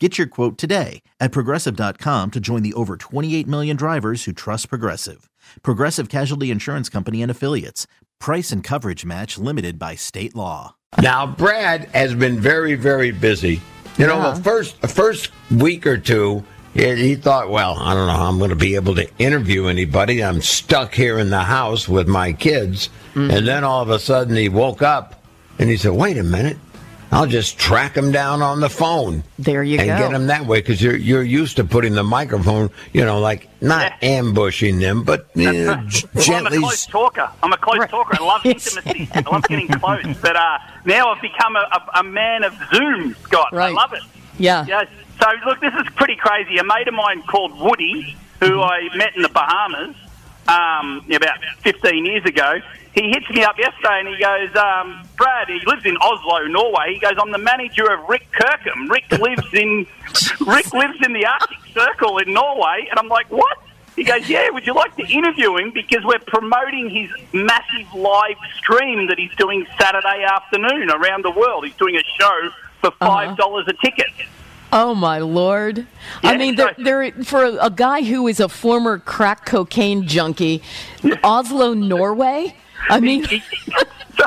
Get your quote today at progressive.com to join the over 28 million drivers who trust Progressive. Progressive Casualty Insurance Company and Affiliates. Price and coverage match limited by state law. Now, Brad has been very, very busy. You know, Yeah. the first the first week or two, he, he thought, well, I don't know how I'm going to be able to interview anybody. I'm stuck here in the house with my kids. Mm-hmm. And then all of a sudden he woke up and he said, wait a minute. I'll just track them down on the phone. There you and go. And get them that way because you're you're used to putting the microphone, you know, like not ambushing them, but you know, g- Well, I'm a close talker. I'm a close Right. talker. I love intimacy. I love getting close. But uh, now I've become a, a, a man of Zoom, Scott. I Right. love it. Yeah. Yeah. So look, this is pretty crazy. A mate of mine called Woody, who I met in the Bahamas um, about 15 years ago. He hits me up yesterday and he goes, um, Brad, he lives in Oslo, Norway. He goes, I'm the manager of Rick Kirkham. Rick lives in Rick lives in the Arctic Circle in Norway. And I'm like, what? He goes, yeah, would you like to interview him? Because we're promoting his massive live stream that he's doing Saturday afternoon around the world. He's doing a show for $5 a ticket. Oh my lord! I mean, so- they're, they're for a guy who is a former crack cocaine junkie, Oslo, Norway. I mean, so,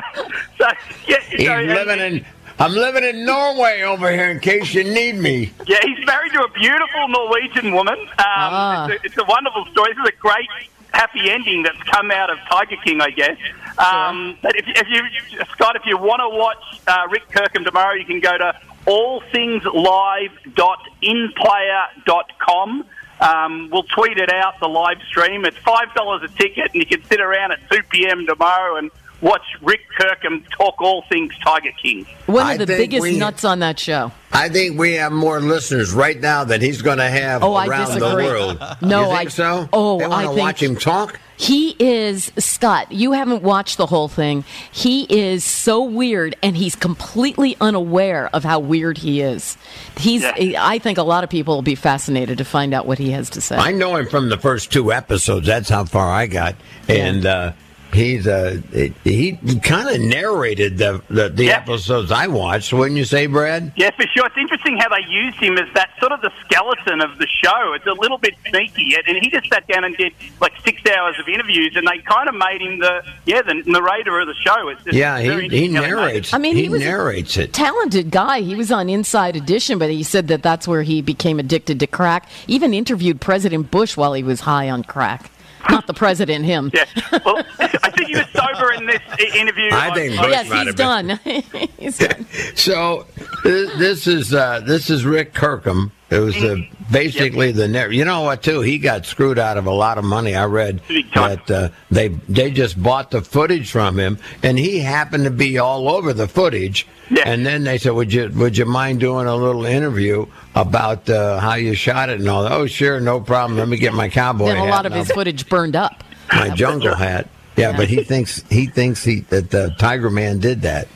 so, yeah, He's so, living in. I'm living in Norway over here in case you need me. Yeah, he's married to a beautiful Norwegian woman. Um, Ah. it's, a, it's a wonderful story. This is a great happy ending that's come out of Tiger King, I guess. Um, but if, if you, Scott, if you want to watch uh, Rick Kirkham tomorrow, you can go to allthingslive.inplayer.com. Um, we'll tweet it out, the live stream. It's $5 a ticket, and you can sit around at 2 p.m. tomorrow and watch Rick Kirkham talk all things Tiger King. one I of the biggest we- nuts on that show. I think we have more listeners right now than he's going to have Oh, I around the world. No, you think I- so. oh, they I want to think- watch him talk. He is Scott. You haven't watched the whole thing. He is so weird, and he's completely unaware of how weird he is. He's. Yeah. I think a lot of people will be fascinated to find out what he has to say. I know him from the first two episodes. That's how far I got, and uh, he's uh, he kind of narrated the the, the Yeah. episodes I watched. Wouldn't you say, Brad? Yeah, for sure. It's interesting how they used him as that sort of the skeleton of the show. It's a little bit sneaky, and he just sat down and did like six hours of interviews, and they kind of made him the yeah the narrator of the show. It's just Yeah, he, he interesting how they made it. narrates. I mean, he was a- narrates it. talented guy. He was on Inside Edition, but he said that that's where he became addicted to crack. Even interviewed President Bush while he was high on crack. Not the president, him. Yeah. Well, I think he was sober in this interview. I on- think on- Bush Yes, might he's have done. he's done. So this, this is uh, this is Rick Kirkham. It was uh, basically the narr- you know what too. He got screwed out of a lot of money. I read that uh, they they just bought the footage from him, and he happened to be all over the footage. Yeah. And then they said, "Would you would you mind doing a little interview about uh, how you shot it and all that?" Oh, sure, no problem. Let me get my cowboy Then a lot of his footage burned up. my jungle hat. Yeah, but he thinks he thinks he that the Tiger Man did that.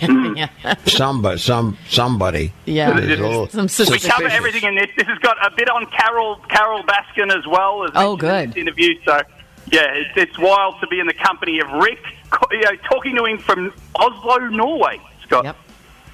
Yeah. Mm. Somebody, some somebody. Yeah. is a little Some We cover everything in this. This has got a bit on Carole Carole Baskin as well. As Oh, mentioned in good. interview. So, yeah, it's, it's wild to be in the company of Rick, you know, talking to him from Oslo, Norway. Scott. Yep.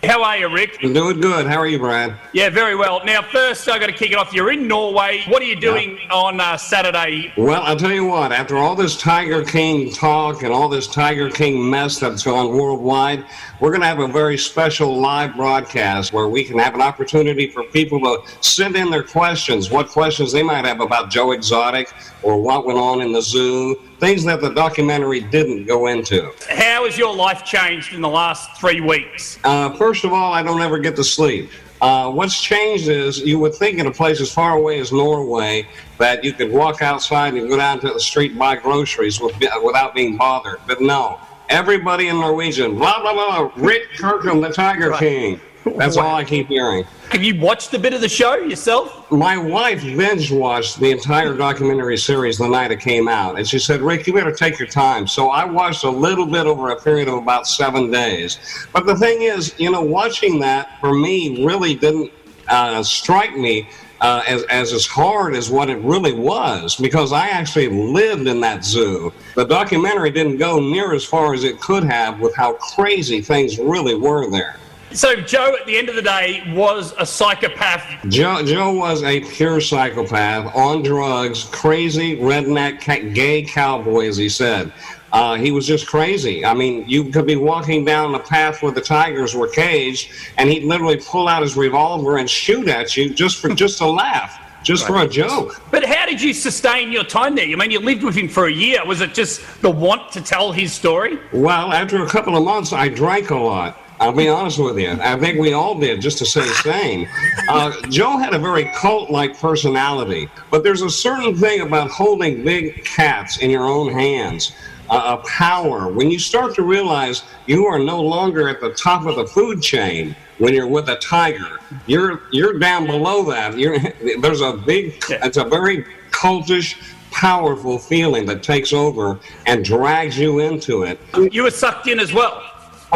How are you, Rick? I'm doing good. How are you, Brad? Yeah, very well. Now, first, I've got to kick it off. You're in Norway. What are you doing on uh, Saturday? Well, I'll tell you what, after all this Tiger King talk and all this Tiger King mess that's gone worldwide, we're going to have a very special live broadcast where we can have an opportunity for people to send in their questions, what questions they might have about Joe Exotic or what went on in the zoo, things that the documentary didn't go into. How has your life changed in the last three weeks? Uh, first of all, I don't ever get to sleep. Uh, what's changed is you would think in a place as far away as Norway that you could walk outside and go down to the street and buy groceries with, without being bothered. But no, everybody in Norwegian, blah, blah, blah, Rick Kirkham, the Tiger right. King. That's wow. all I keep hearing. Have you watched a bit of the show yourself? My wife binge watched the entire documentary series the night it came out, and she said, "Rick, you better take your time." So I watched a little bit over a period of about seven days. But the thing is, you know, watching that for me really didn't uh, strike me uh, as, as as hard as what it really was because I actually lived in that zoo. The documentary didn't go near as far as it could have with how crazy things really were there. So Joe, at the end of the day, was a psychopath. Joe, Joe was a pure psychopath on drugs, crazy redneck gay cowboy, as he said. Uh, he was just crazy. I mean, you could be walking down the path where the tigers were caged, and he'd literally pull out his revolver and shoot at you just for just a laugh just right. for a joke. But how did you sustain your time there? I mean, you lived with him for a year. Was it just the want to tell his story? Well, after a couple of months, I drank a lot. I'll be honest with you. I think we all did, just to say the same. Uh, Joe had a very cult like personality, but there's a certain thing about holding big cats in your own hands. Uh, a power. When you start to realize you are no longer at the top of the food chain when you're with a tiger, you're you're down below that. You're, there's a big. It's a very cultish, powerful feeling that takes over and drags you into it. You were sucked in as well.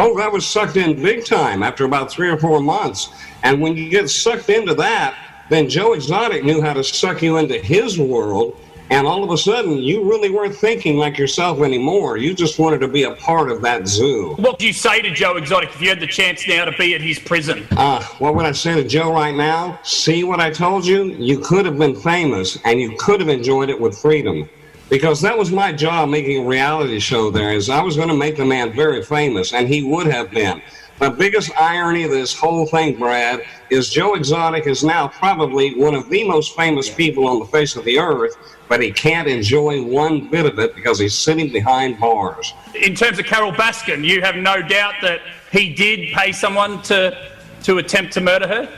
Oh, that was sucked in big time after about three or four months. And when you get sucked into that, then Joe Exotic knew how to suck you into his world. And all of a sudden, you really weren't thinking like yourself anymore. You just wanted to be a part of that zoo. What do you say to Joe Exotic if you had the chance now to be at his prison? Uh, what would I say to Joe right now? See what I told you? You could have been famous and you could have enjoyed it with freedom because that was my job making a reality show there is I was going to make the man very famous and he would have been. The biggest irony of this whole thing, Brad, is Joe Exotic is now probably one of the most famous people on the face of the earth, but he can't enjoy one bit of it because he's sitting behind bars. In terms of Carole Baskin, you have no doubt that he did pay someone to to attempt to murder her?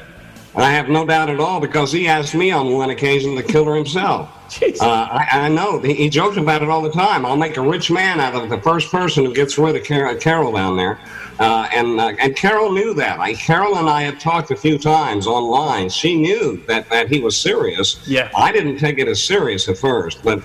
I have no doubt at all because he asked me on one occasion to kill her himself. Uh, I, I, know. He, he, jokes about it all the time. I'll make a rich man out of the first person who gets rid of Car- Carole down there. Uh, and uh, and Carole knew that. I, Carole and I had talked a few times online. She knew that, that he was serious. Yeah. I didn't take it as serious at first, but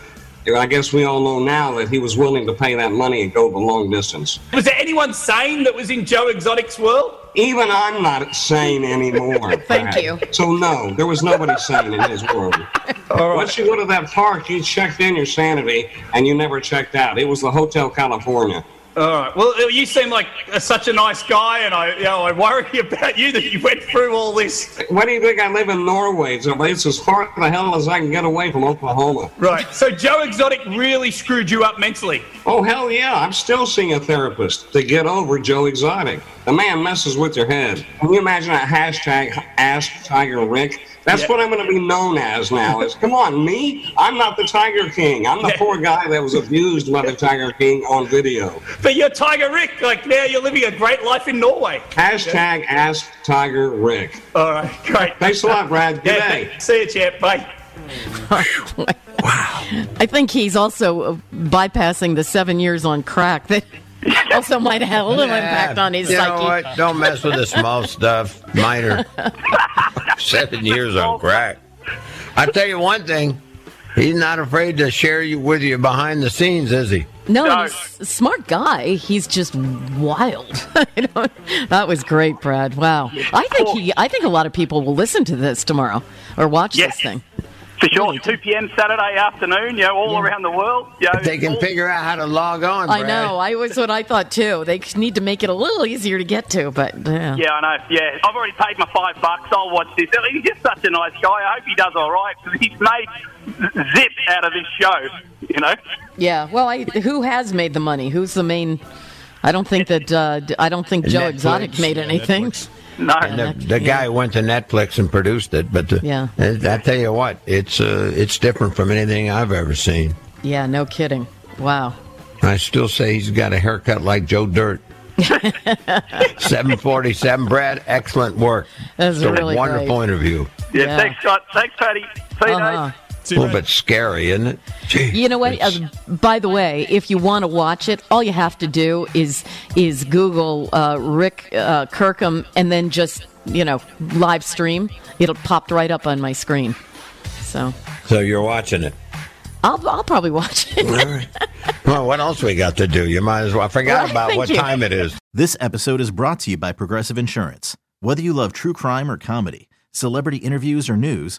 I guess we all know now that he was willing to pay that money and go the long distance. Was there anyone sane that was in Joe Exotic's world? Even I'm not sane anymore. Thank you. So no, there was nobody sane in his world. Right. Once you go to that park, you checked in your sanity and you never checked out. It was the Hotel California. All right. Well, uh, you seem like uh, such a nice guy, and I, you know, I worry about you that you went through all this. Why do you think I live in Norway? So it's as far the hell as I can get away from Oklahoma. Right. So Joe Exotic really screwed you up mentally. Oh hell yeah! I'm still seeing a therapist to get over Joe Exotic. The man messes with your head. Can you imagine a hashtag Ask Tiger Rick? That's yeah. what I'm going to be known as now. Is come on, me? I'm not the Tiger King. I'm the yeah. poor guy that was abused by the Tiger King on video. But you're Tiger Rick. Like now, you're living a great life in Norway. Hashtag yeah. Ask Tiger Rick. All right, great. Thanks a lot, Brad. Good day. See you, champ. Bye. wow. I think he's also uh, bypassing the seven years on crack that also might have a little yeah, impact on his you psyche. Know what? Don't mess with the small stuff. Minor. Seven years on crack. I tell you one thing. He's not afraid to share you with you behind the scenes, is he? No, no. he's a smart guy. He's just wild. that was great, Brad. Wow. I think he. I think a lot of people will listen to this tomorrow or watch yes. this thing. For sure, 2 p.m. Saturday afternoon, you know, all around the world. You know, they can all- figure out how to log on. I Brad. know. I was what I thought too. They need to make it a little easier to get to, but yeah. Yeah, I know. Yeah, I've already paid my five bucks. I'll watch this. He's just such a nice guy. I hope he does all right because he's made zip out of this show. You know. Yeah. Well, I, who has made the money? Who's the main? I don't think that. Uh, d- I don't think Joe Netflix. Exotic made Yeah, anything. No. The, the Yeah. guy went to Netflix and produced it, but the, Yeah. I tell you what, it's uh, it's different from anything I've ever seen. Yeah. No kidding. Wow. I still say he's got a haircut like Joe Dirt. 747, Brad. Excellent work. That's It's a really wonderful great. interview. Yeah, Yeah. Thanks, Scott. Thanks, Patty. See you, Uh-huh. A little bit scary, isn't it? Gee, You know what? Uh, by the way, if you want to watch it, all you have to do is is Google uh, Rick uh, Kirkham and then just you know live stream. It'll pop right up on my screen. So so you're watching it. I'll I'll probably watch it. All right. Well, what else we got to do? You might as well. I forgot Right, about what you. time it is. This episode is brought to you by Progressive Insurance. Whether you love true crime or comedy, celebrity interviews or news,